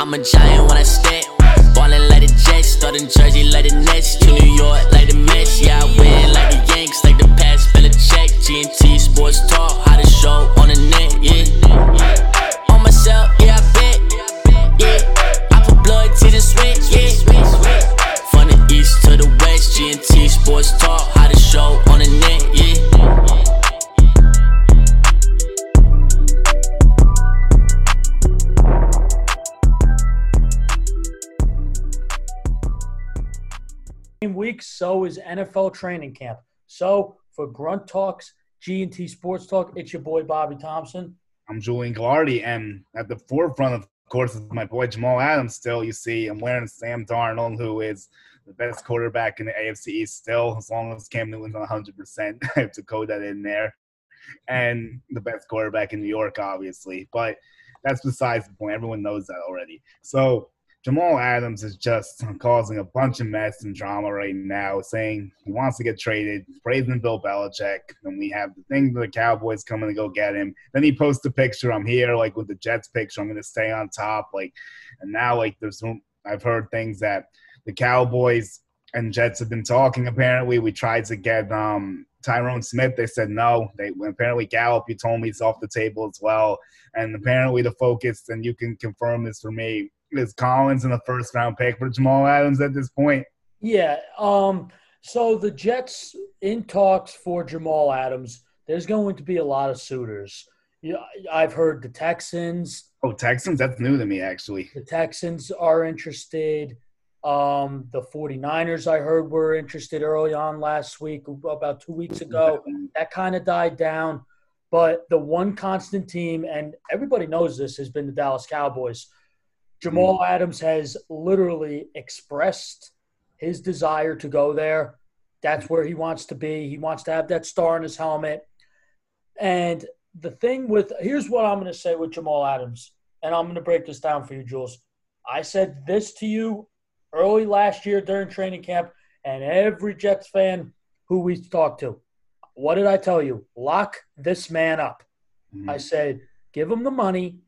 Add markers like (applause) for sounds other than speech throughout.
I'm a giant when I step. Ballin' like the Jets, starting Jersey like the Nets. To New York like the Mets. Yeah, I win like the Yanks, like the a check. G&T Sports Talk, how to show on the net, yeah. On myself, yeah, I bet. Yeah, I put blood, tears, and sweat, yeah. From the east to the west, G&T Sports Talk, how to show on the net, yeah. So is NFL training camp. So for Grunt Talks, G&T Sports Talk, it's your boy Bobby Thompson. I'm Julian Glardy, and at the forefront, of course, is my boy Jamal Adams. Still, you see, I'm wearing Sam Darnold, who is the best quarterback in the AFC East. Still, as long as Cam Newton's on 100, percent (laughs) I have to code that in there, and the best quarterback in New York, obviously. But that's besides the point. Everyone knows that already. So Jamal Adams is just causing a bunch of mess and drama right now, saying he wants to get traded, praising Bill Belichick. And we have the thing the Cowboys coming to go get him. Then he posts a picture. I'm here, like with the Jets picture. I'm going to stay on top. Like, and now like there's I've heard things that the Cowboys and Jets have been talking. Apparently, we tried to get um, Tyron Smith. They said no. They apparently Gallup. You told me it's off the table as well. And apparently the focus, and you can confirm this for me, is Collins in the first round pick for Jamal Adams at this point. Yeah. Um, so the Jets in talks for Jamal Adams. There's going to be a lot of suitors. Yeah, I've heard the Texans. Oh, Texans? That's new to me, actually. The Texans are interested. Um, the 49ers, I heard, were interested early on last week, about two weeks ago. (laughs) That kind of died down. But the one constant team, and everybody knows this, has been the Dallas Cowboys. Jamal Adams has literally expressed his desire to go there. That's where he wants to be. He wants to have that star in his helmet. And the thing with here's what I'm going to say with Jamal Adams, and I'm going to break this down for you, Jules. I said this to you early last year during training camp, and every Jets fan who we talked to. What did I tell you? Lock this man up. Mm-hmm. I said, give him the money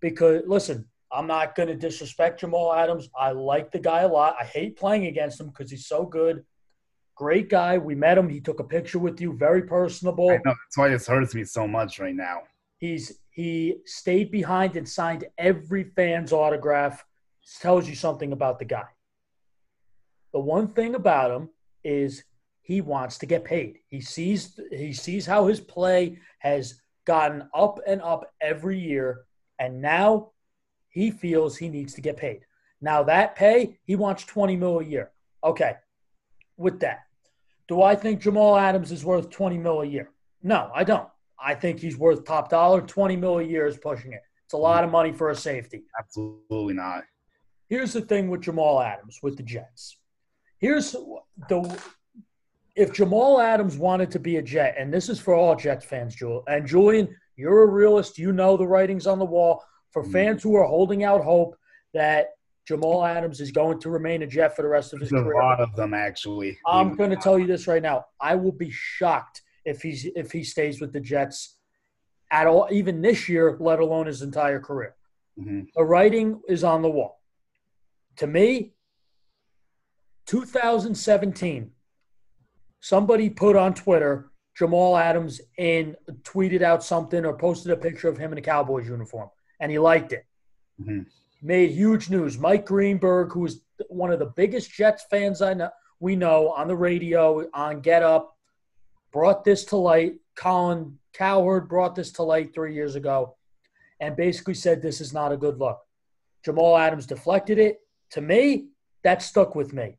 because, listen, I'm not going to disrespect Jamal Adams. I like the guy a lot. I hate playing against him because he's so good. Great guy. We met him. He took a picture with you. Very personable. I know. That's why this hurts me so much right now. He's he stayed behind and signed every fan's autograph. This tells you something about the guy. The one thing about him is he wants to get paid. He sees he sees how his play has gotten up and up every year, and now he feels he needs to get paid. Now that pay, he wants 20 mil a year. Okay. With that, do I think Jamal Adams is worth 20 mil a year? No, I don't. I think he's worth top dollar. 20 mil a year is pushing it. It's a lot of money for a safety. Absolutely not. Here's the thing with Jamal Adams with the Jets. Here's the if Jamal Adams wanted to be a Jet, and this is for all Jets fans, Julian, and Julian, you're a realist. You know the writings on the wall for fans who are holding out hope that Jamal Adams is going to remain a Jet for the rest of his There's a lot of them, actually. I'm going to tell you this right now. I will be shocked if he's if he stays with the Jets at all, even this year, let alone his entire career. Mhm. The writing is on the wall. To me, 2017, somebody put on Twitter Jamal Adams and tweeted out something or posted a picture of him in a Cowboys uniform, and he liked it. Mhm. Made huge news. Mike Greenberg, who is one of the biggest Jets fans I know, we know on the radio, on Get Up, brought this to light. Colin Cowherd brought this to light three years ago and basically said this is not a good look. Jamal Adams deflected it. To me, that stuck with me.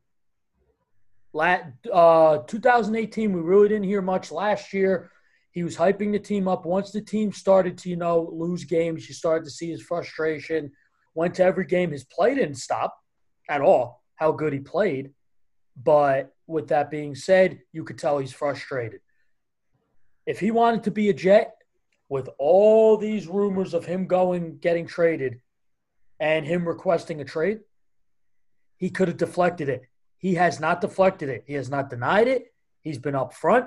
Uh, 2018, we really didn't hear much. Last year, he was hyping the team up. Once the team started to, you know, lose games, you started to see his frustration. Went to every game. His play didn't stop at all, how good he played. But with that being said, you could tell he's frustrated. If he wanted to be a Jet, with all these rumors of him going, getting traded, and him requesting a trade, he could have deflected it. He has not deflected it. He has not denied it. He's been up front,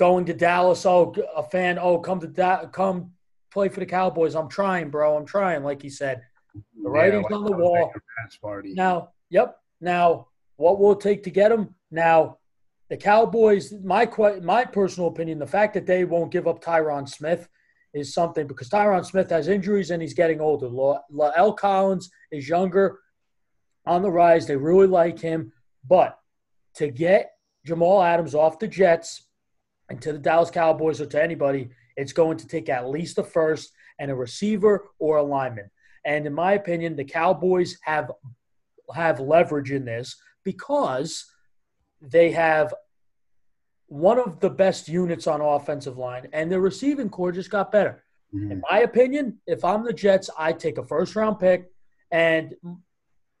going to Dallas. Oh, a fan. Oh, come to da- come play for the Cowboys. I'm trying, bro. I'm trying. Like he said, The writing's Yeah, on the wall. Now, yep. Now, what will it take to get him? Now, the Cowboys. My my personal opinion: the fact that they won't give up Tyron Smith is something because Tyron Smith has injuries and he's getting older. La- La'el Collins is younger, on the rise. They really like him, but to get Jamal Adams off the Jets and to the Dallas Cowboys or to anybody, it's going to take at least a first and a receiver or a lineman. And in my opinion, the Cowboys have have leverage in this because they have one of the best units on offensive line, and their receiving core just got better. Mhm. In my opinion, if I'm the Jets, I take a first round pick, and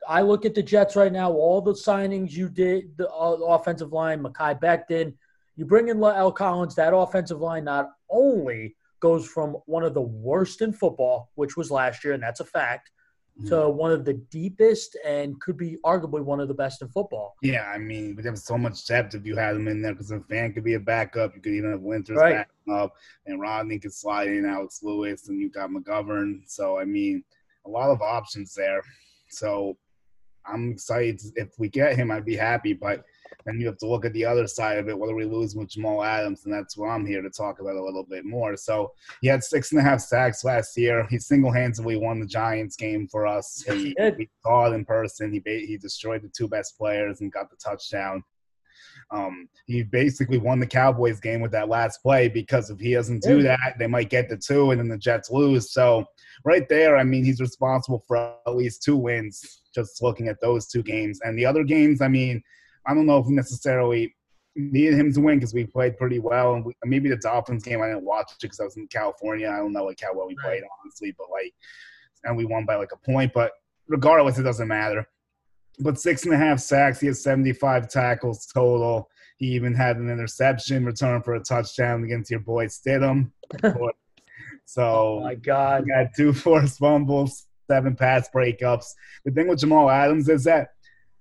I look at the Jets right now. All the signings you did, the uh, offensive line, Mekhi Becton, you bring in L. Collins. That offensive line not only goes from one of the worst in football, which was last year, and that's a fact, mm-hmm. to one of the deepest and could be arguably one of the best in football. Yeah, I mean, we have so much depth if you had him in there because a fan could be a backup. You could even have Winters Right. backing up, and Rodney could slide in Alex Lewis, and you got McGovern. So, I mean, a lot of options there. So, I'm excited. If we get him, I'd be happy. But then you have to look at the other side of it. What are we losing with Jamal Adams? And that's what I'm here to talk about a little bit more. So, he had six and a half sacks last year. He single handedly won the Giants game for us. He He, saw it in person. He ba- he destroyed the two best players and got the touchdown. Um, he basically won the Cowboys game with that last play because if he doesn't do that, they might get the two and then the Jets lose. So right there, I mean, he's responsible for at least two wins just looking at those two games. And the other games, I mean, I don't know if we necessarily needed him to win because we played pretty well. And we, maybe the Dolphins game, I didn't watch it because I was in California. I don't know like how well we played, honestly, but like, and we won by like a point. But regardless, it doesn't matter. But six and a half sacks. He has 75 tackles total. He even had an interception return for a touchdown against your boy Stidham. (laughs) so Oh my God. he had two forced fumbles, seven pass breakups. The thing with Jamal Adams is that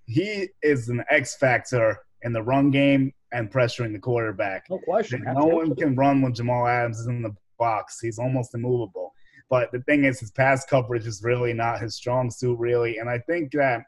he is an X factor in the run game and pressuring the quarterback. No question. No one can run when Jamal Adams is in the box. He's almost immovable. But the thing is, his pass coverage is really not his strong suit, really. And I think that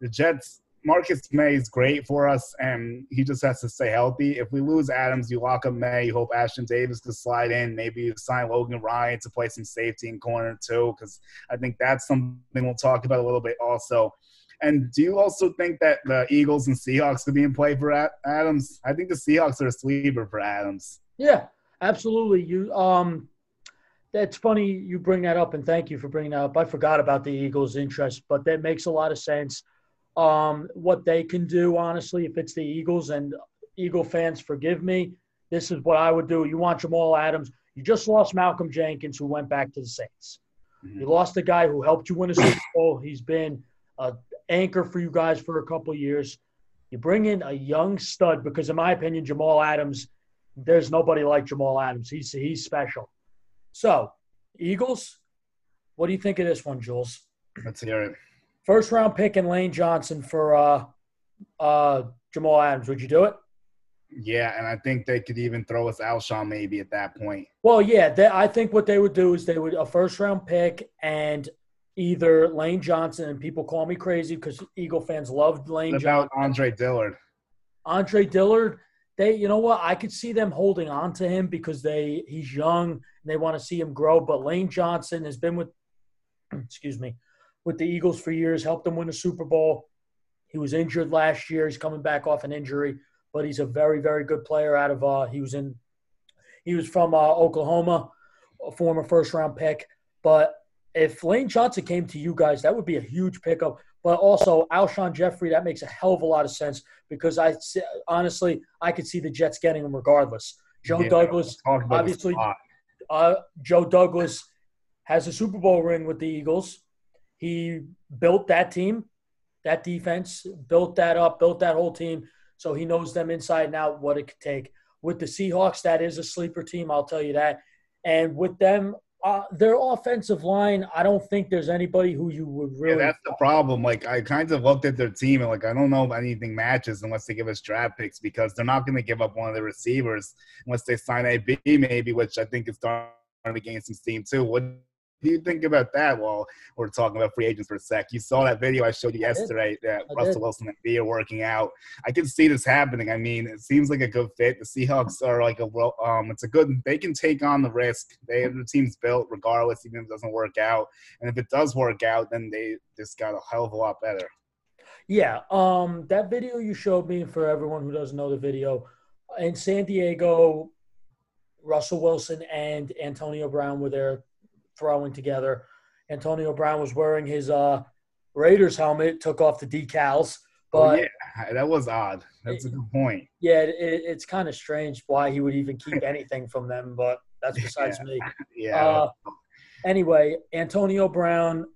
the Jets, Marcus Maye is great for us, and he just has to stay healthy. If we lose Adams, you lock up Maye. You hope Ashtyn Davis can slide in. Maybe you sign Logan Ryan to play some safety in corner, too, because I think that's something we'll talk about a little bit also. And do you also think that the Eagles and Seahawks could be in play for Adams? I think the Seahawks are a sleeper for Adams. Yeah, absolutely. You um that's funny you bring that up and thank you for bringing that up. I forgot about the Eagles' interest, but that makes a lot of sense. Um what they can do honestly if it's the Eagles and Eagle fans forgive me, this is what I would do. You want Jamal Adams. You just lost Malcolm Jenkins who went back to the Saints. You lost a guy who helped you win a Super Bowl. He's been a anchor for you guys for a couple years. You bring in a young stud because, in my opinion, Jamal Adams, there's nobody like Jamal Adams. He's he's special. So, Eagles, what do you think of this one, Jules? Let's hear it. First round pick and Lane Johnson for uh, uh, Jamal Adams. Would you do it? Yeah, and I think they could even throw us Alshon maybe at that point. Well, yeah. They, I think what they would do is they would a first round pick and either Lane Johnson and people call me crazy because Eagle fans loved Lane What Johnson. about Andre Dillard? Andre Dillard, they you know what? I could see them holding on to him because they he's young and they want to see him grow. But Lane Johnson has been with (clears throat) excuse me with the Eagles for years, helped them win a Super Bowl. He was injured last year. He's coming back off an injury, but he's a very, very good player out of uh he was in he was from uh, Oklahoma, a former first round pick. But if Lane Johnson came to you guys, that would be a huge pickup. But also Alshon Jeffery, that makes a hell of a lot of sense because I honestly I could see the Jets getting him regardless. Joe Yeah, Douglas, Talk about the obviously, uh, Joe Douglas has a Super Bowl ring with the Eagles. He built that team, that defense, built that up, built that whole team. So he knows them inside and out what it could take. With the Seahawks, that is a sleeper team, I'll tell you that. And with them, uh, their offensive line, I don't think there's anybody who you would Yeah, really. that's the problem. Like I kind of looked at their team and like I don't know if anything matches unless they give us draft picks because they're not going to give up one of the receivers unless they sign AB maybe, which I think is starting to gain some steam too. What you think about that while we're talking about free agents for a sec? You saw that video I showed you yesterday that Russell did. Wilson and B are working out. I can see this happening. I mean, it seems like a good fit. The Seahawks are like a well, um, it's a good. They can take on the risk. They the team's built regardless, even if it doesn't work out. And if it does work out, then they just got a hell of a lot better. Yeah, um, that video you showed me for everyone who doesn't know the video in San Diego, Russell Wilson and Antonio Brown were there throwing together. Antonio Brown was wearing his uh, Raiders helmet, took off the decals. Oh, but oh, yeah, that was odd. That's it, a good point. Yeah, it, it's kind of strange why he would even keep (laughs) anything from them, but that's besides yeah. me. (laughs) Yeah. Uh, anyway, Antonio Brown,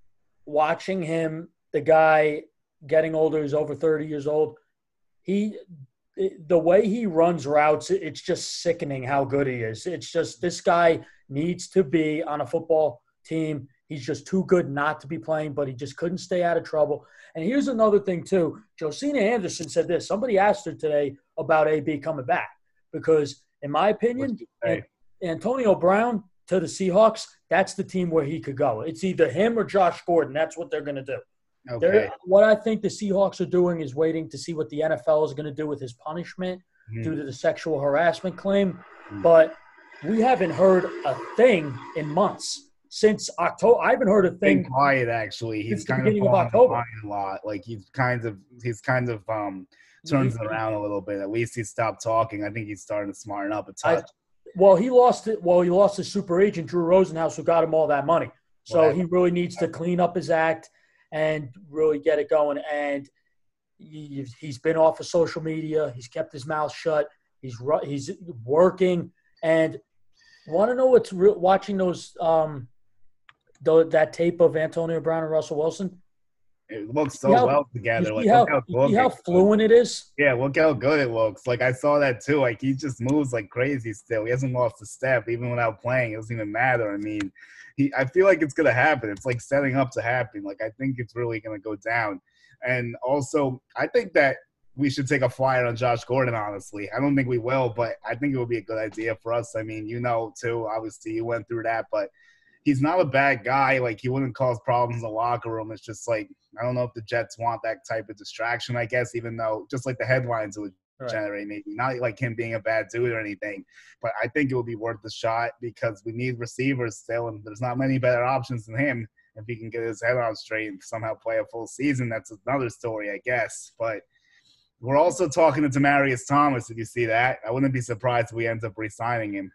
watching him, the guy getting older, he's over 30 years old. He the way he runs routes, it's just sickening how good he is. It's just this guy needs to be on a football team. He's just too good not to be playing, but he just couldn't stay out of trouble. And here's another thing too. Josina Anderson said this. Somebody asked her today about AB coming back because, in my opinion, Antonio Brown to the Seahawks, that's the team where he could go. It's either him or Josh Gordon. That's what they're going to do. Okay. what I think the Seahawks are doing is waiting to see what the NFL is going to do with his punishment mm-hmm. due to the sexual harassment claim. Mm-hmm. But we haven't heard a thing in months since October. I haven't heard a thing. Been quiet actually. He's kind of, of October. a lot. Like he's kind of he's kind of um turns it around a little bit. At least he stopped talking. I think he's starting to smarten up a touch. I, well, he lost it. Well, he lost his super agent Drew Rosenhaus, who got him all that money. So he really needs to clean up his act and really get it going. And he's been off of social media. He's kept his mouth shut. He's he's working. And want to know what's watching those um, the, that tape of Antonio Brown and Russell Wilson? It looks so how, well together. Like how, how, how fluent it is. Yeah, look how good it looks. Like I saw that too. Like he just moves like crazy. Still, he hasn't lost a step even without playing. It doesn't even matter. I mean, he. I feel like it's gonna happen. It's like setting up to happen. Like I think it's really gonna go down. And also, I think that we should take a flyer on Josh Gordon, honestly. I don't think we will, but I think it would be a good idea for us. I mean, you know, too, obviously you went through that, but he's not a bad guy. Like he wouldn't cause problems in the locker room. It's just like I don't know if the Jets want that type of distraction. I guess even though just like the headlines would right. generate, maybe not like him being a bad dude or anything. But I think it would be worth the shot because we need receivers still, and there's not many better options than him. If he can get his head on straight and somehow play a full season, that's another story, I guess. But we're also talking to Demaryius Thomas. Did you see that? I wouldn't be surprised if we end up re-signing him.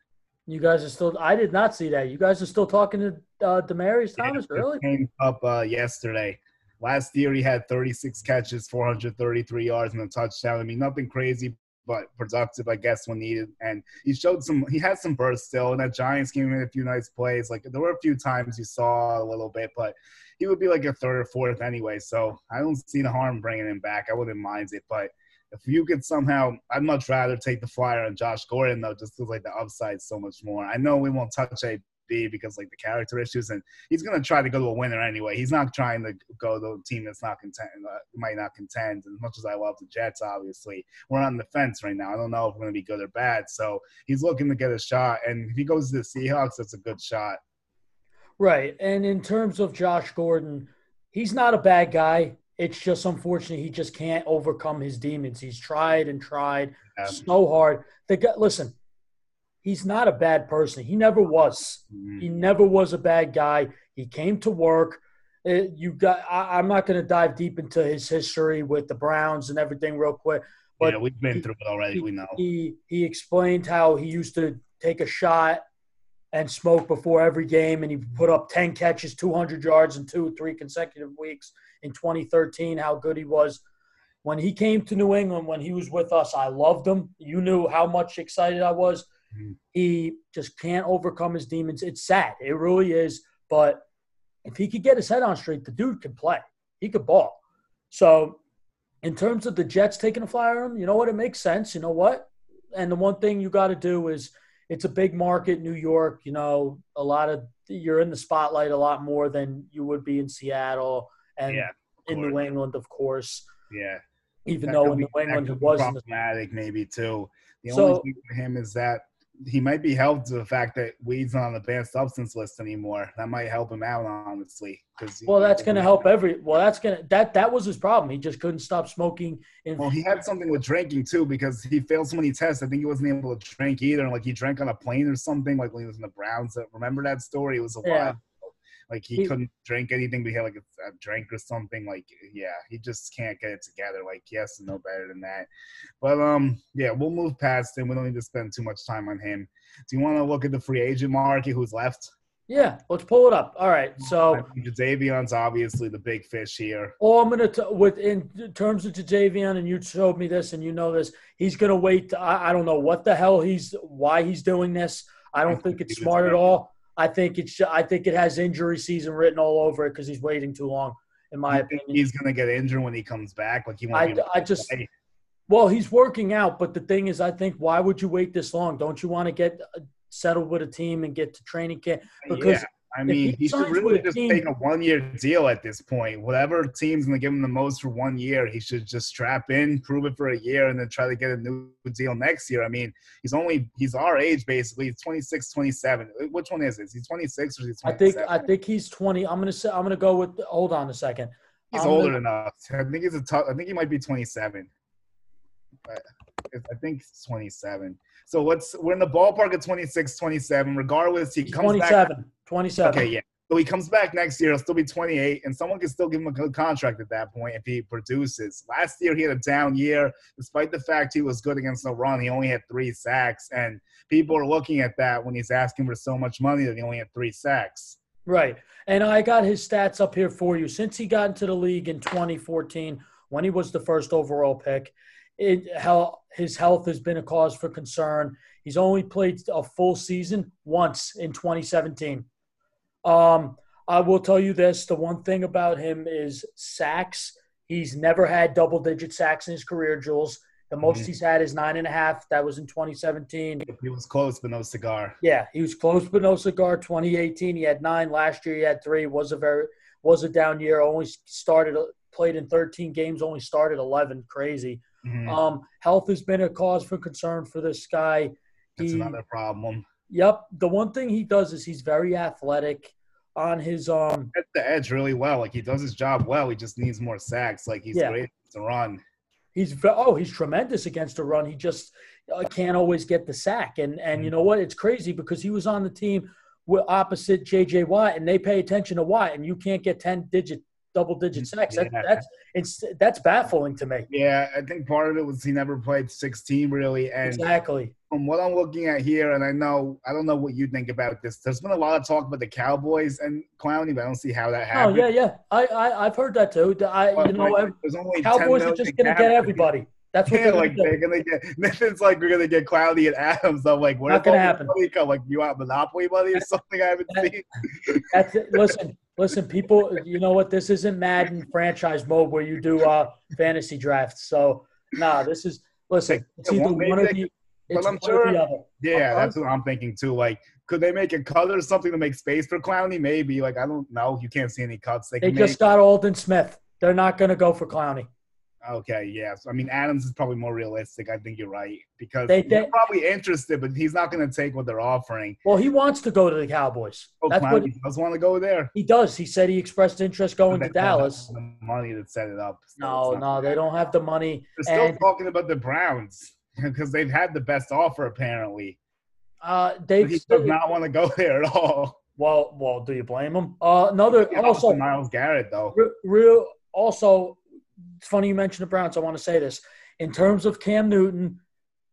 You guys are still. I did not see that. You guys are still talking to uh, Demaryius Thomas, yeah, really? Came up uh, yesterday. Last year he had 36 catches, 433 yards, and a touchdown. I mean, nothing crazy, but productive, I guess, when needed. And he showed some. He had some burst still. And that Giants game in a few nice plays. Like there were a few times you saw a little bit, but he would be like a third or fourth anyway. So I don't see the harm bringing him back. I wouldn't mind it, but if you could somehow, I'd much rather take the flyer on Josh Gordon though, just because like the upside so much more. I know we won't touch AB because like the character issues, and he's gonna try to go to a winner anyway. He's not trying to go to a team that's not contend, uh, might not contend. As much as I love the Jets, obviously, we're on the fence right now. I don't know if we're gonna be good or bad. So he's looking to get a shot, and if he goes to the Seahawks, that's a good shot. Right, and in terms of Josh Gordon, he's not a bad guy. It's just unfortunate he just can't overcome his demons. He's tried and tried yeah. so hard. The guy, listen, he's not a bad person. He never was. Mm-hmm. He never was a bad guy. He came to work. It, uh, you got. I, am not going to dive deep into his history with the Browns and everything real quick. But yeah, we've been he, through it already. He, we know. He he explained how he used to take a shot and smoke before every game, and he put up 10 catches, 200 yards in two, three consecutive weeks in 2013, how good he was. When he came to New England, when he was with us, I loved him. You knew how much excited I was. Mm-hmm. He just can't overcome his demons. It's sad. It really is. But if he could get his head on straight, the dude can play. He could ball. So, in terms of the Jets taking a flyer on him, you know what? It makes sense. You know what? And the one thing you got to do is it's a big market, New York. You know, a lot of you're in the spotlight a lot more than you would be in Seattle and yeah, in New England, of course. Yeah. Even that though in New England it was problematic, maybe too. The so, only thing for him is that he might be helped to the fact that weed's not on the banned substance list anymore. That might help him out, honestly. Because well, that's going to help every. Well, that's going to that that was his problem. He just couldn't stop smoking. In- well, he had something with drinking too because he failed so many tests. I think he wasn't able to drink either. Like he drank on a plane or something. Like when he was in the Browns. Remember that story? It was a yeah. while like he, he couldn't drink anything, but he had like a, a, drink or something. Like yeah, he just can't get it together. Like he has to know better than that. But um, yeah, we'll move past him. We don't need to spend too much time on him. Do you want to look at the free agent market? Who's left? Yeah, let's pull it up. All right, so Jadeveon's obviously the big fish here. Oh, I'm gonna t- with in terms of Jadeveon, and you showed me this, and you know this. He's gonna wait. I, I don't know what the hell he's why he's doing this. I don't think it's smart at all. I think it's I think it has injury season written all over it because he's waiting too long. In my you opinion, he's gonna get injured when he comes back. Like he won't. I, I just. Play. Well, he's working out, but the thing is, I think why would you wait this long? Don't you want to get uh, settled with a team and get to training camp? Because yeah. I mean, he, he should really just team, take a one year deal at this point. Whatever team's going to give him the most for one year, he should just strap in, prove it for a year, and then try to get a new deal next year. I mean, he's only, he's our age basically. He's 26, 27. Which one is this? He's 26 or he's 27? I think, I think he's 20. I'm going to say, I'm going to go with, hold on a second. He's I'm older gonna, enough. I think he's a tough, I think he might be 27. But I think it's 27. So let's we're in the ballpark at 26, 27. Regardless, he comes 27, back. 27. Okay, yeah. So he comes back next year, he'll still be 28, and someone can still give him a good contract at that point if he produces. Last year, he had a down year, despite the fact he was good against the run. He only had three sacks, and people are looking at that when he's asking for so much money that he only had three sacks. Right. And I got his stats up here for you. Since he got into the league in 2014, when he was the first overall pick, it, how his health has been a cause for concern. He's only played a full season once in 2017. Um, I will tell you this: the one thing about him is sacks. He's never had double digit sacks in his career, Jules. The most mm-hmm. he's had is nine and a half. That was in 2017. He was close, but no cigar. Yeah, he was close, but no cigar. 2018, he had nine. Last year, he had three. Was a very was a down year. Only started played in 13 games. Only started 11. Crazy. Mm-hmm. Um, health has been a cause for concern for this guy. That's he, another problem. Yep. The one thing he does is he's very athletic on his um at the edge really well. Like he does his job well. He just needs more sacks. Like he's yeah. great to run. He's oh he's tremendous against a run. He just uh, can't always get the sack. And and mm-hmm. you know what? It's crazy because he was on the team with opposite JJ Watt, and they pay attention to Watt, and you can't get ten digit double digit mm, sacks. Yeah. That, that's it's that's baffling to me. Yeah, I think part of it was he never played 16 really, and exactly from what I'm looking at here, and I know I don't know what you think about this. There's been a lot of talk about the Cowboys and Clowney, but I don't see how that happened. Oh yeah, yeah, I, I have heard that too. I you know like, Cowboys are just gonna get everybody. That's what yeah, they're like they're gonna get. (laughs) It's like we're gonna get Clowney and Adams. I'm like, what not gonna happen? Come like you out Monopoly money or something? I haven't that, seen. That's it. Listen, listen, people. You know what? This isn't Madden franchise mode where you do uh fantasy drafts. So nah, this is listen. It's either one or the. It's I'm sure. Yeah, that's what I'm thinking too. Like, could they make a cut or something to make space for Clowney? Maybe. Like, I don't know. You can't see any cuts. They, they just make. got Aldon Smith. They're not going to go for Clowney. Okay, yes. I mean, Adams is probably more realistic. I think you're right because they, they, are probably interested, but he's not going to take what they're offering. Well, he wants to go to the Cowboys. Oh, That's what he does want to go there. He does. He said he expressed interest going to Dallas. The money to set it up. So no, no, they don't have the money. They're still and, talking about the Browns (laughs) because they've had the best offer apparently. Uh, they he does not want to go (laughs) there at all. Well, well, do you blame him? Uh, another also Myles Garrett though. Real also it's funny you mentioned the Browns. I want to say this. In terms of Cam Newton,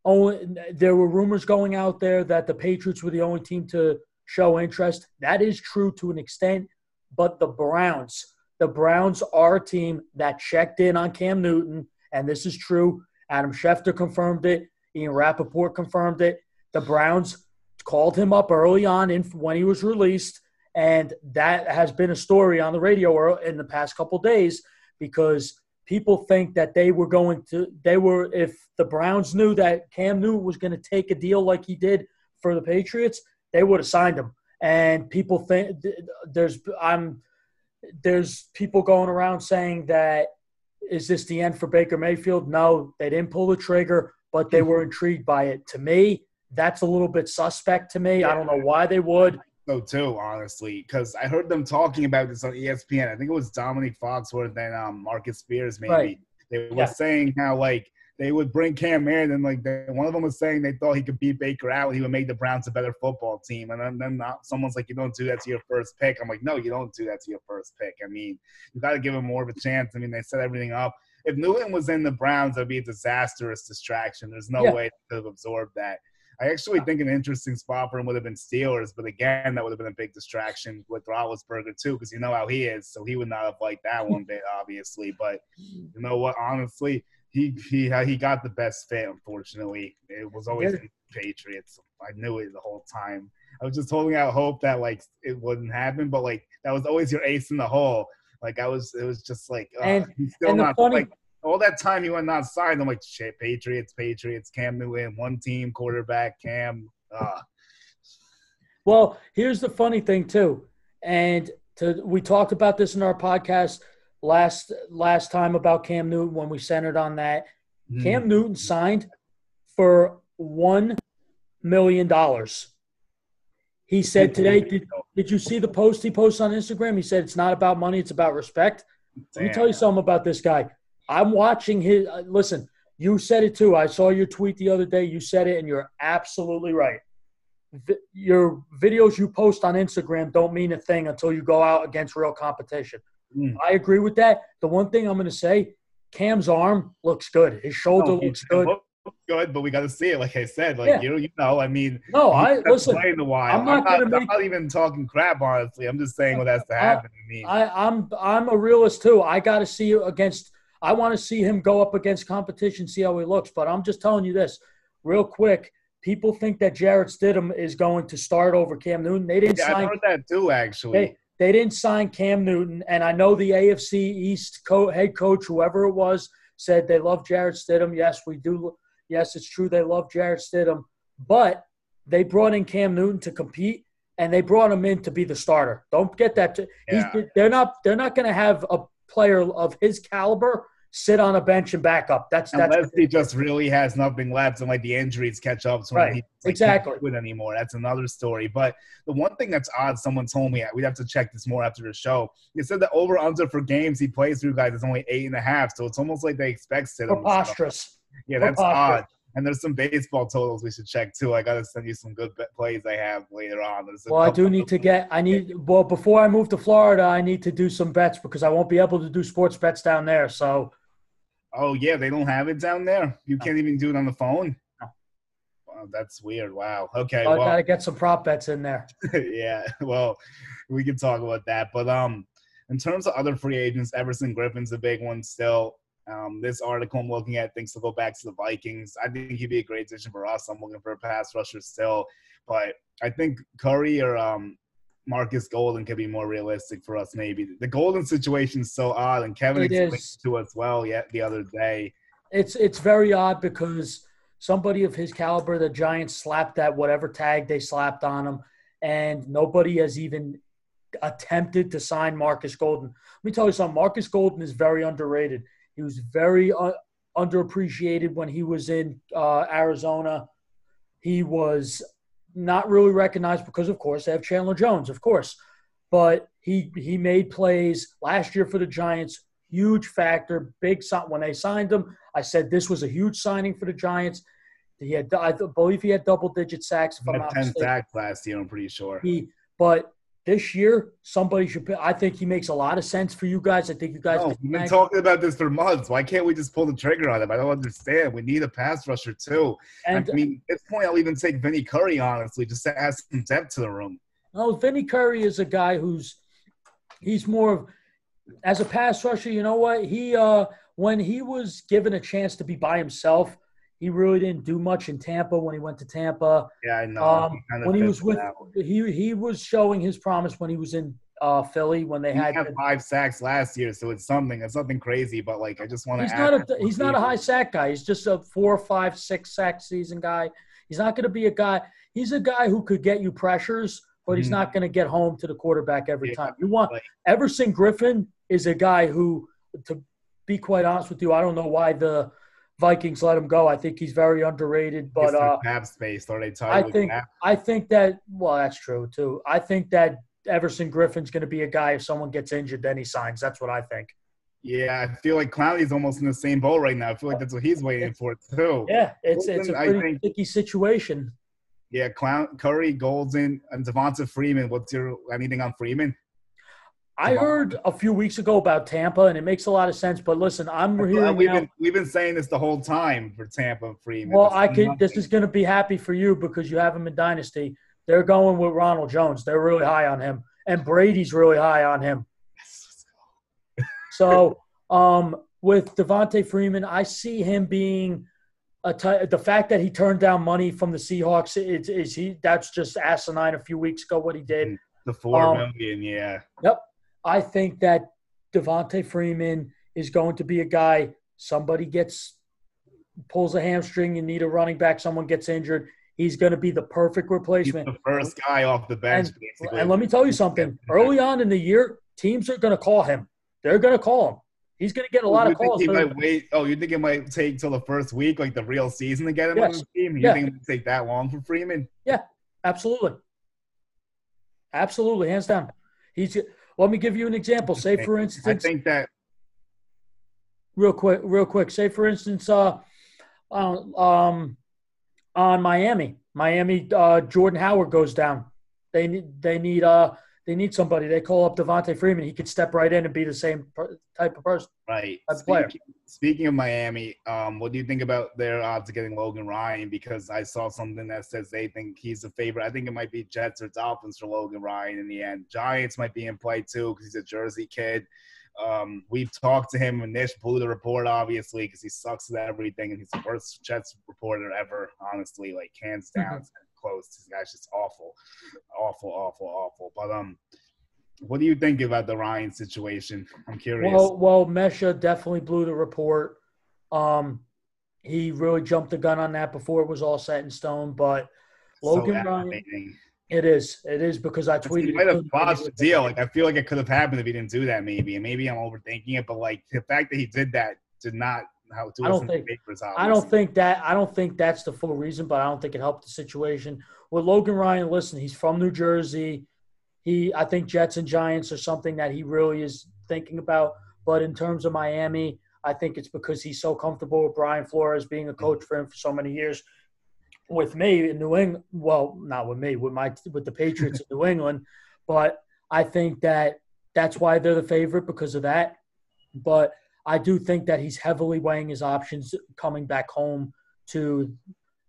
only, there were rumors going out there that the Patriots were the only team to show interest. That is true to an extent, but the Browns, the Browns are a team that checked in on Cam Newton, and this is true. Adam Schefter confirmed it. Ian Rapoport confirmed it. The Browns called him up early on in, when he was released, and that has been a story on the radio in the past couple days because people think that they were going to they were if the Browns knew that Cam Newton was going to take a deal like he did for the Patriots, they would have signed him. And people think there's I'm there's people going around saying that is this the end for Baker Mayfield? No, they didn't pull the trigger, but they were intrigued by it. To me, that's a little bit suspect to me. I don't know why they would. So too, honestly, because I heard them talking about this on ESPN. I think it was Domonique Foxworth and um, Marcus Spears. Maybe Right. they were Yeah. saying how like they would bring Cam in, and like they, one of them was saying they thought he could beat Baker out, he would make the Browns a better football team. And then, then not, someone's like, "You don't do that to your first pick." I'm like, "No, you don't do that to your first pick. I mean, you got to give him more of a chance. I mean, they set everything up. If Newton was in the Browns, that'd be a disastrous distraction. There's no Yeah. way to absorb that. I actually think an interesting spot for him would have been Steelers, but again, that would have been a big distraction with Roethlisberger too, because you know how he is, so he would not have liked that one bit, obviously. But you know what? Honestly, he he he got the best fit. Unfortunately, it was always Yeah. Patriots. I knew it the whole time. I was just holding out hope that like it wouldn't happen, but like that was always your ace in the hole. Like I was, it was just like uh, And- he's still and not funny- like all that time he went outside. I'm like, shit, Patriots, Patriots, Cam Newton, one team, quarterback, Cam. Uh, Well, here's the funny thing too, and to, we talked about this in our podcast last last time about Cam Newton when we centered on that. Hmm. Cam Newton signed for one million dollars. He said today, did, did you see the post he posted on Instagram? He said it's not about money, it's about respect. Let me tell you something about this guy. I'm watching his. Uh, listen, you said it too. I saw your tweet the other day. You said it, and you're absolutely right. Your videos you post on Instagram don't mean a thing until you go out against real competition. Mm. I agree with that. The one thing I'm going to say, Cam's arm looks good. His shoulder No, looks good. good, but we got to see it. Like I said, like Yeah. you, you know, I mean, No, I listen. played in a while. I'm not gonna I'm not even talking crap, honestly. I'm just saying what has to I- happen. I mean, I, I'm I'm a realist too. I got to see you against. I want to see him go up against competition, see how he looks. But I'm just telling you this, real quick. People think that Jarrett Stidham is going to start over Cam Newton. They didn't yeah, I sign. heard that too. Actually, They, they didn't sign Cam Newton, and I know the AFC East co- head coach, whoever it was, said they love Jarrett Stidham. Yes, we do. Yes, it's true they love Jarrett Stidham, but they brought in Cam Newton to compete, and they brought him in to be the starter. Don't get that. To, Yeah. they're not. They're not going to have a player of his caliber sit on a bench and back up. That's that's unless he just really has nothing left and like the injuries catch up to him, Right. he like, Exactly. it anymore. That's another story. But the one thing that's odd, someone told me we'd have to check this more after the show. They said the over under for games he plays through guys is only eight and a half, so it's almost like they expect start. preposterous. Yeah, that's Preposterous. odd. And there's some baseball totals we should check too. I gotta send you some good plays I have later on. Well, I do need to get. I need. (laughs) Well, before I move to Florida, I need to do some bets because I won't be able to do sports bets down there. So Oh yeah, they don't have it down there. You No. can't even do it on the phone. No. Wow, that's weird. Wow. Okay. I well, got to get some prop bets in there. (laughs) yeah, well, we can talk about that. But um, in terms of other free agents, Everson Griffen's a big one still. Um, this article I'm looking at thinks to go back to the Vikings. I think he'd be a great addition for us. I'm looking for a pass rusher still, but I think Curry or um, Markus Golden could be more realistic for us. Maybe the Golden situation is so odd, and Kevin It explained is. to us well yet the other day. It's it's very odd because somebody of his caliber, the Giants slapped that whatever tag they slapped on him, and nobody has even attempted to sign Markus Golden. Let me tell you something. Markus Golden is very underrated. He was very uh, underappreciated when he was in uh, Arizona. He was not really recognized because, of course, they have Chandler Jones, of course. But he he made plays last year for the Giants. Huge factor, big sign. When they signed him, I said this was a huge signing for the Giants. He had, I believe, he had double-digit sacks. If He I'm had not ten mistaken. sacks last year. I'm pretty sure. He, but this year, somebody should. Pay, I think he makes a lot of sense for you guys. I think you guys. No, we've been talking about this for months. Why can't we just pull the trigger on him? I don't understand. We need a pass rusher too. and I mean, at this point, I'll even take Vinny Curry, honestly, just to add some depth to the room. No, Vinny Curry is a guy who's he's more of as a pass rusher. You know what? He uh when he was given a chance to be by himself, he really didn't do much in Tampa. When he went to Tampa, Yeah, I know. um, kinda when he was with he he was showing his promise when he was in uh Philly when they he had. had five sacks last year, so it's something. It's nothing crazy, but like I just want to. He's not a he's not a high sack guy. He's just a four, five, six sack season guy. He's not going to be a guy. He's a guy who could get you pressures, but he's Mhm. not going to get home to the quarterback every Yeah, time. You want like- Everson Griffen is a guy who, to be quite honest with you, I don't know why the Vikings let him go. I think he's very underrated. But uh, cap space, are they I think I think that well, that's true too. I think that Everson Griffen's going to be a guy. If someone gets injured, then he signs. That's what I think. Yeah, I feel like Clowney's almost in the same boat right now. I feel like that's what he's waiting for too. Yeah, it's it's a pretty think- sticky situation. Yeah, Clown, Curry, Golden, and Devonta Freeman. What's your anything on Freeman? I heard a few weeks ago about Tampa, and it makes a lot of sense. But listen, I'm hearing we've now. been we've been saying this the whole time for Tampa Freeman. Well, It's I could. This is going to be happy for you because you have him in dynasty. They're going with Ronald Jones. They're really high on him, and Brady's really high on him. So, um, with Devonta Freeman, I see him being a ty- the fact that he turned down money from the Seahawks is, is he that's just asinine. A few weeks ago, what he did. the four um, million. Yeah, Yep. I think that Devonta Freeman is going to be a guy. Somebody gets pulls a hamstring, you need a running back. Someone gets injured. He's going to be the perfect he's replacement. the first guy off the bench. basically. And let me tell you something. Early on in the year, teams are going to call him. They're going to call him. He's going to get a oh, lot you of calls. he might wait? Oh, you think it might take till the first week, like the real season, to get him on Yes. the team? You Yeah. think it would take that long for Freeman? Yeah, absolutely. Absolutely, hands down. He's. Let me give you an example. Say, for instance, I think that real quick, real quick. Say, for instance, uh, uh, um, on Miami, Miami, uh, Jordan Howard goes down. They need, they need, uh, they need somebody. They call up Devonta Freeman. He could step right in and be the same type of person. right. That's player. Speaking, speaking of Miami, um, what do you think about their odds of getting Logan Ryan? Because I saw something that says they think he's a favorite. I think it might be Jets or Dolphins for Logan Ryan in the end. Giants might be in play too because he's a Jersey kid. Um, we've talked to him, and Nish blew the report obviously because he sucks at everything, and he's the worst Jets reporter ever. Honestly, like hands down, This guy's just awful, awful, awful, awful. But um, what do you think about the Ryan situation? I'm curious. Well, well, Mehta definitely blew the report. Um, he really jumped the gun on that before it was all set in stone. But Logan Ryan, it is, it is because I He tweeted. might have botched the deal. Like I feel like it could have happened if he didn't do that. Maybe, and maybe I'm overthinking it. But like the fact that he did that did not how to I don't think-. I don't think that I don't think that's the full reason, but I don't think it helped the situation. With Logan Ryan, listen, he's from New Jersey. He I think Jets and Giants are something that he really is thinking about. But in terms of Miami, I think it's because he's so comfortable with Brian Flores being a coach for him for so many years. With me in New England, well, not with me, with my with the Patriots (laughs) in New England, but I think that that's why they're the favorite because of that. But I do think that he's heavily weighing his options coming back home to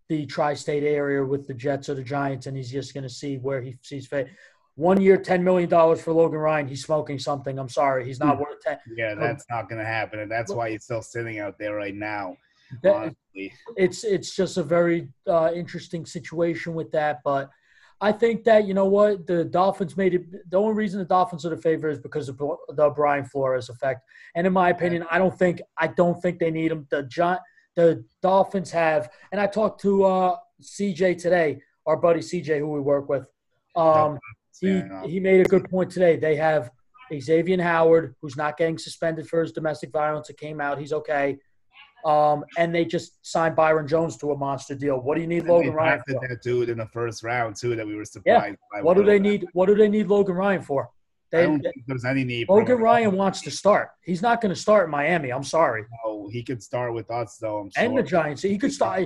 the tri-state area with the Jets or the Giants, and he's just going to see where he sees fit. One year, ten million dollars for Logan Ryan. He's smoking something. I'm sorry, he's not worth ten. Yeah, that's not going to happen, and that's why he's still sitting out there right now. That- Honestly, it's it's just a very uh, interesting situation with that. But I think that you know what the Dolphins made it. The only reason the Dolphins are the favorite is because of the Brian Flores effect. And in my opinion, I don't think I don't think they need him. The Gi- the Dolphins have, and I talked to uh, CJ today, our buddy CJ, who we work with. Um, he he made a good point today. They have Xavien Howard, who's not getting suspended for his domestic violence. It came out. He's okay. Um, and they just signed Byron Jones to a monster deal. What do you need And Logan Ryan for? that dude in the first round too. That we were surprised. by. What do they need? What do they need Logan Ryan for? I They, don't think there's any need. Logan. Ryan wants to start. He's not going to start in Miami. I'm sorry. No, he could start with us though. I'm sure. And the Giants. He could start.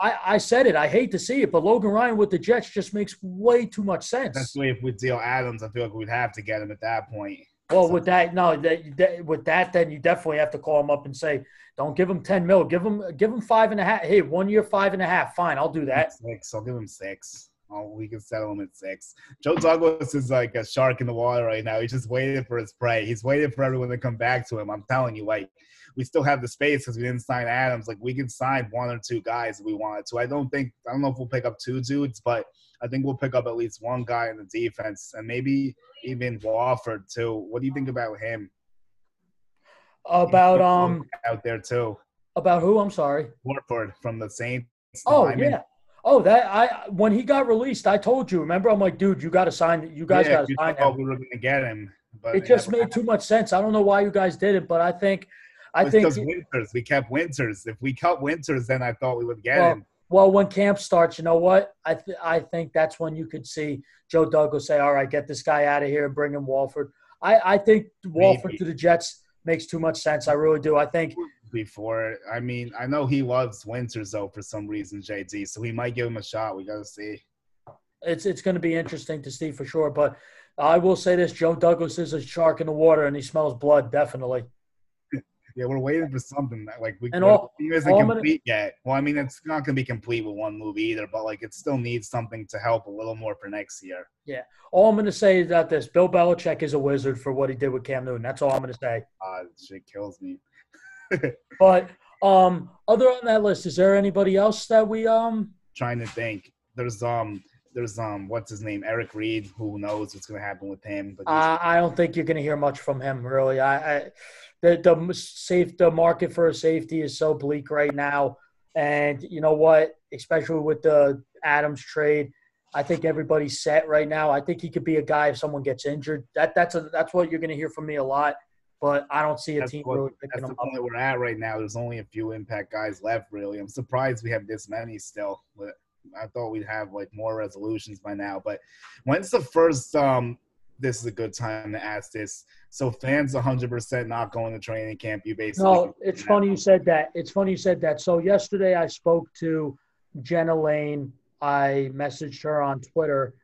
I, I said it. I hate to see it, but Logan Ryan with the Jets just makes way too much sense. Especially if we deal Adams, I feel like we'd have to get him at that point. Well, with that, no, that, that, with that, then you definitely have to call him up and say, "Don't give him ten mil. Give him, give him five and a half. Hey, one year, five and a half. Fine, I'll do that." Six. I'll give him six. Oh, we can settle him at six. Joe Douglas is like a shark in the water right now. He's just waiting for his prey. He's waiting for everyone to come back to him. I'm telling you, like we still have the space because we didn't sign Adams. Like we can sign one or two guys if we wanted to. I don't think I don't know if we'll pick up two dudes, but I think we'll pick up at least one guy in the defense and maybe even Warford too. What do you think about him? About um, out there too. about who? I'm sorry. Warford from the Saints. Oh lineman. yeah. Oh, that I when he got released, I told you. Remember, I'm like, dude, you got to sign. You guys Yeah, got to sign him. we were going to get him, but It just made too much sense. I don't know why you guys did it, but I think, I think those Winters. We kept Winters. If we cut Winters, then I thought we would get Well, him. Well, when camp starts, you know what? I th- I think that's when you could see Joe Douglas say, "All right, get this guy out of here and bring him Warford." I, I think Warford Maybe. to the Jets makes too much sense. I really do. I think Before, I mean, I know he loves Winters though for some reason, JD. So he might give him a shot. We gotta see. it's it's going to be interesting to see for sure. But I will say this: Joe Douglas is a shark in the water, and he smells blood definitely. Yeah, we're waiting for something that like we And all- team isn't all I'm gonna- complete yet. Well, I mean, it's not gonna be complete with one move either, but like it still needs something to help a little more for next year. Yeah, all I'm going to say is that this Bill Belichick is a wizard for what he did with Cam Newton. That's all I'm going to say. Uh, shit kills me. (laughs) But um, other on that list, is there anybody else that we um? Trying to think. There's um, there's um, what's his name? Eric Reid. Who knows what's gonna happen with him? But I, I don't think you're going to hear much from him, really. I, I the the safe the market for a safety is so bleak right now, and you know what? Especially with the Adams trade, I think everybody's set right now. I think he could be a guy if someone gets injured. That that's a that's what you're going to hear from me a lot. But I don't see a That's team what- really picking That's him the up. point we're at right now. There's only a few impact guys left, really. I'm surprised we have this many still. I thought we'd have like more resolutions by now. But when's the first? Um, this is a good time to ask this. So fans, 100% not going to training camp. You basically No, it's funny you said that. It's funny you said that. So yesterday I spoke to Jenna Laine. I messaged her on Twitter.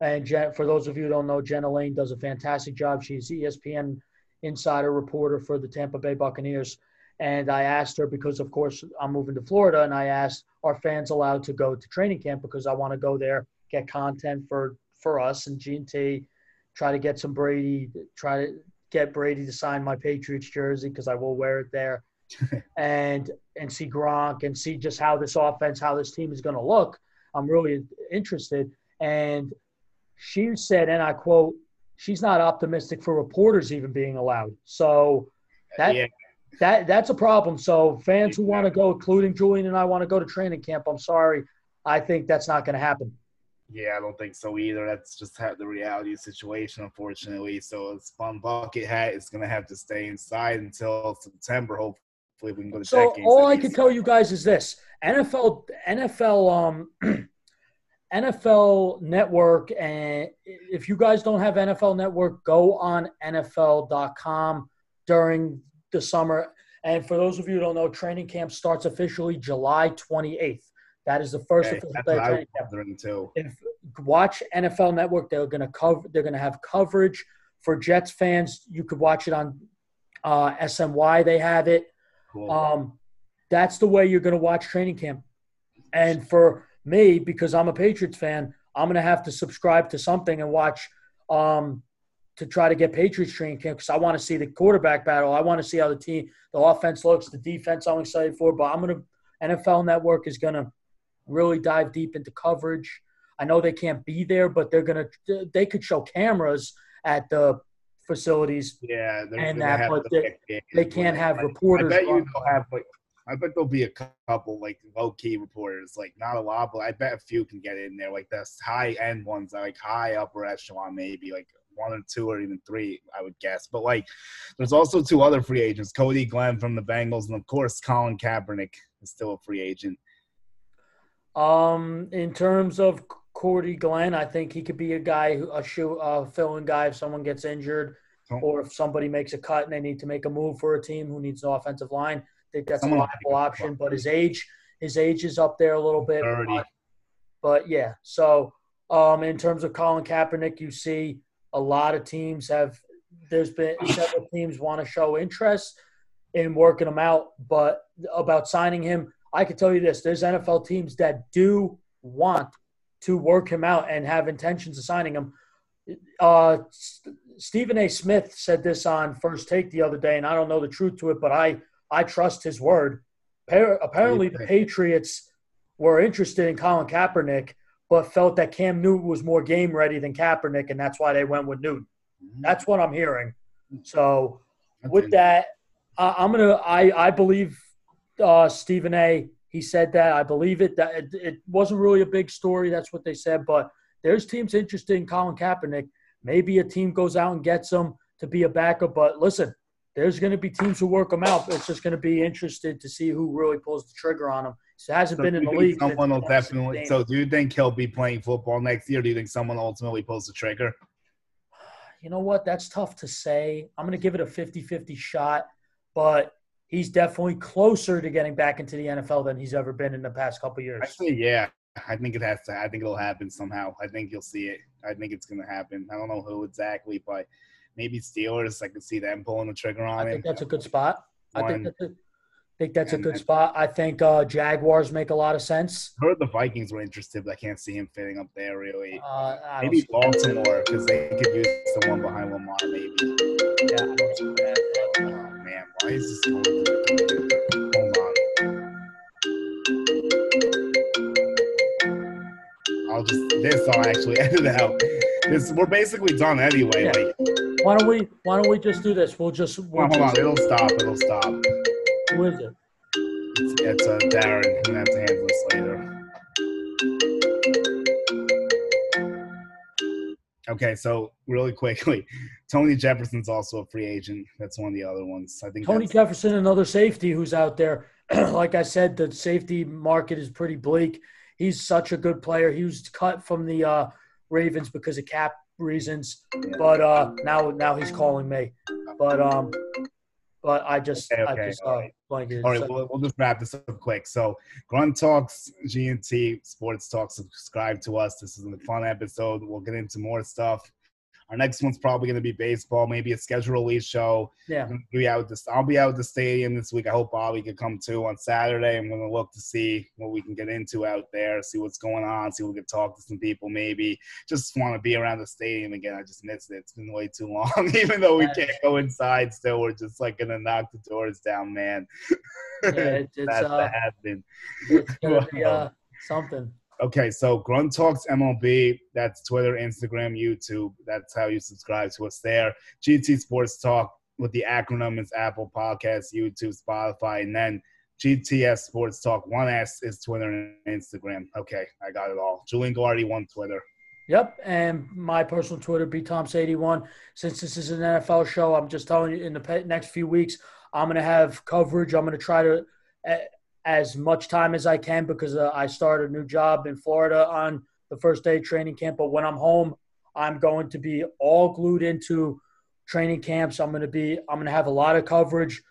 And Jen, for those of you who don't know, Jenna Laine does a fantastic job. She's ESPN insider reporter for the Tampa Bay Buccaneers. And I asked her because, of course, I'm moving to Florida, and I asked, are fans allowed to go to training camp because I want to go there, get content for for us and G and T, try to get some Brady, try to get Brady to sign my Patriots jersey because I will wear it there, (laughs) and and see Gronk and see just how this offense, how this team is going to look. I'm really interested. And she said, and I quote, she's not optimistic for reporters even being allowed. So that yeah, that that's a problem. So fans who want to go, including Julian and I, want to go to training camp. I'm sorry, I think that's not going to happen. Yeah, I don't think so either. That's just how the reality of the situation, unfortunately. So it's fun bucket hat. It's gonna have to stay inside until September. Hopefully, we can go to So all I can tell you guys is this: NFL, NFL, um, (clears throat) NFL Network, and if you guys don't have NFL Network, go on NFL.com during the summer. And for those of you who don't know, training camp starts officially July 28th. That is the first Okay, official that's day of what I training camp. if watch NFL Network, they're going to cover. They're to have coverage for Jets fans. You could watch it on uh, SNY. They have it. Cool. Um, that's the way you're going to watch training camp. And for me, because I'm a Patriots fan, I'm going to have to subscribe to something and watch um, to try to get Patriots training camp because I want to see the quarterback battle. I want to see how the team, the offense looks, the defense. I'm excited for. But I'm going to NFL Network is going to really dive deep into coverage. I know they can't be there, but they're going to. They could show cameras at the facilities. yeah, and that, but they- They can't have reporters. I bet you they'll have like. I bet there'll be a couple like low key reporters, like not a lot, but I bet a few can get in there, like the high end ones, like high upper echelon, maybe like one or two or even three, I would guess. But like, there's also two other free agents: Cordy Glenn from the Bengals, and of course Colin Kaepernick is still a free agent. Um, in terms of Cordy Glenn, I think he could be a guy, who a shoe, uh, fill-in guy if someone gets injured, Oh. or if somebody makes a cut and they need to make a move for a team who needs an offensive line. I think that's Someone a viable option. But his age, his age is up there a little bit. But, but yeah, so um, in terms of Colin Kaepernick, you see a lot of teams have. There's been (laughs) several teams want to show interest in working him out, but about signing him, I can tell you this: there's NFL teams that do want to work him out and have intentions of signing him. Uh, Stephen A. Smith said this on First Take the other day, and I don't know the truth to it, but I I trust his word. Pa- Apparently, the? Patriots were interested in Colin Kaepernick, but felt that Cam Newton was more game ready than Kaepernick, and that's why they went with Newton. That's what I'm hearing. So with that, uh, I'm gonna. I I believe uh, Stephen A. He said that. I believe it. That it, it wasn't really a big story. That's what they said. But there's teams interested in Colin Kaepernick. Maybe a team goes out and gets him to be a backup. But listen, there's going to be teams who work him out. It's just going to be interested to see who really pulls the trigger on him. So it hasn't So been in the league. Someone will definitely. 2016. So, do you think he'll be playing football next year? Do you think someone ultimately pulls the trigger? (sighs) you know what? That's tough to say. I'm going to give it a 50 50 shot, but he's definitely closer to getting back into the NFL than he's ever been in the past couple years. Actually, yeah. I think it has to. I think it'll happen somehow. I think you'll see it. I think it's going to happen. I don't know who exactly, but maybe Steelers. I can see them pulling the trigger on it. I think that's a good spot. I think that's a, think that's a good then- spot. I think uh, Jaguars make a lot of sense. I heard the Vikings were interested, but I can't see him fitting up there really. Uh, Maybe Baltimore because they could use the one behind Lamar. Maybe. yeah, why is this going through the computer? Hold on. I'll just this I'll actually (laughs) edit it out. This we're basically done anyway. Yeah. Like, Why don't we? Why don't we just do this? We'll just. hold We'll on, hold on, it'll stop. It'll stop. who is it? It's, it's uh, Darren. You're gonna have to handle this later. Okay, so really quickly, (laughs) Tony Jefferson's also a free agent. That's one of the other ones. I think Tony Jefferson, another safety who's out there. (clears throat) like I said, the safety market is pretty bleak. He's such a good player. He was cut from the uh, Ravens because of cap reasons, but uh, now now he's calling me. But um, but I just Okay, I okay, just all right. like it. All right, So- we'll, we'll just wrap this up quick. So, Grunt Talks, G&T Sports Talk, subscribe to us. This is a fun episode. We'll get into more stuff. Our next one's probably going to be baseball, maybe a schedule release show. yeah, be out this. I'll be out at the stadium this week. I hope Bobby could come too on Saturday. I'm going to look to see what we can get into out there, see what's going on, see if we can talk to some people. Maybe just want to be around the stadium again. I just missed it. It's been way too long. (laughs) Even though we can't go inside, still we're just like going to knock the doors down, man. yeah it's, (laughs) it's, That's uh, happening. it's gonna be (laughs) uh, something. Okay, so Grunt Talks MLB, that's Twitter, Instagram, YouTube. That's how you subscribe to us there. GT Sports Talk with the acronym is Apple Podcasts, YouTube, Spotify, and then GTS Sports Talk. One S is Twitter and Instagram. Okay, I got it all. Julian Guardi, one Twitter. Yep, and my personal Twitter, btoms81. Since this is an NFL show, I'm just telling you, in the next few weeks, I'm going to have coverage. I'm going to try to uh, as much time as I can because uh, I started a new job in Florida on the first day of training camp. But when I'm home, I'm going to be all glued into training camps. I'm going to be. I'm going to have a lot of coverage.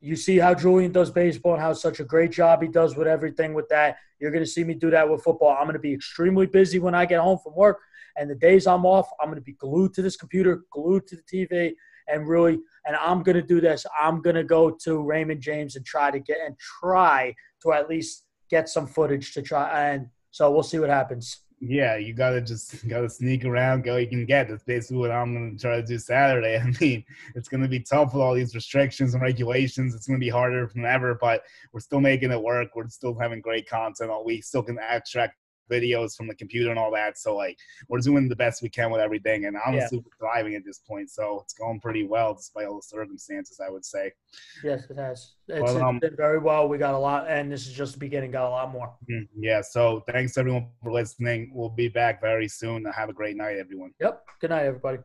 You see how Julian does baseball and how such a great job he does with everything with that. You're going to see me do that with football. I'm going to be extremely busy when I get home from work. And the days I'm off, I'm going to be glued to this computer, glued to the TV, and really, and I'm going to do this. I'm going to go to Raymond James and try to get and try to at least get some footage to try. And so we'll see what happens. Yeah, you gotta just gotta sneak around, go you can get. That's basically what I'm gonna try to do Saturday. (laughs) I mean, it's gonna be tough with all these restrictions and regulations. It's gonna be harder than ever, but we're still making it work. We're still having great content all week. Still can extract videos from the computer and all that. So like we're doing the best we can with everything and honestly we're thriving at this point. So it's going pretty well despite all the circumstances, I would say. Yes, it has. It's, um, it's been very well. We got a lot, and this is just the beginning. Got a lot more. Mm, Yeah, so thanks everyone for listening. We'll be back very soon. Have a great night, everyone. Yep. Good night, everybody.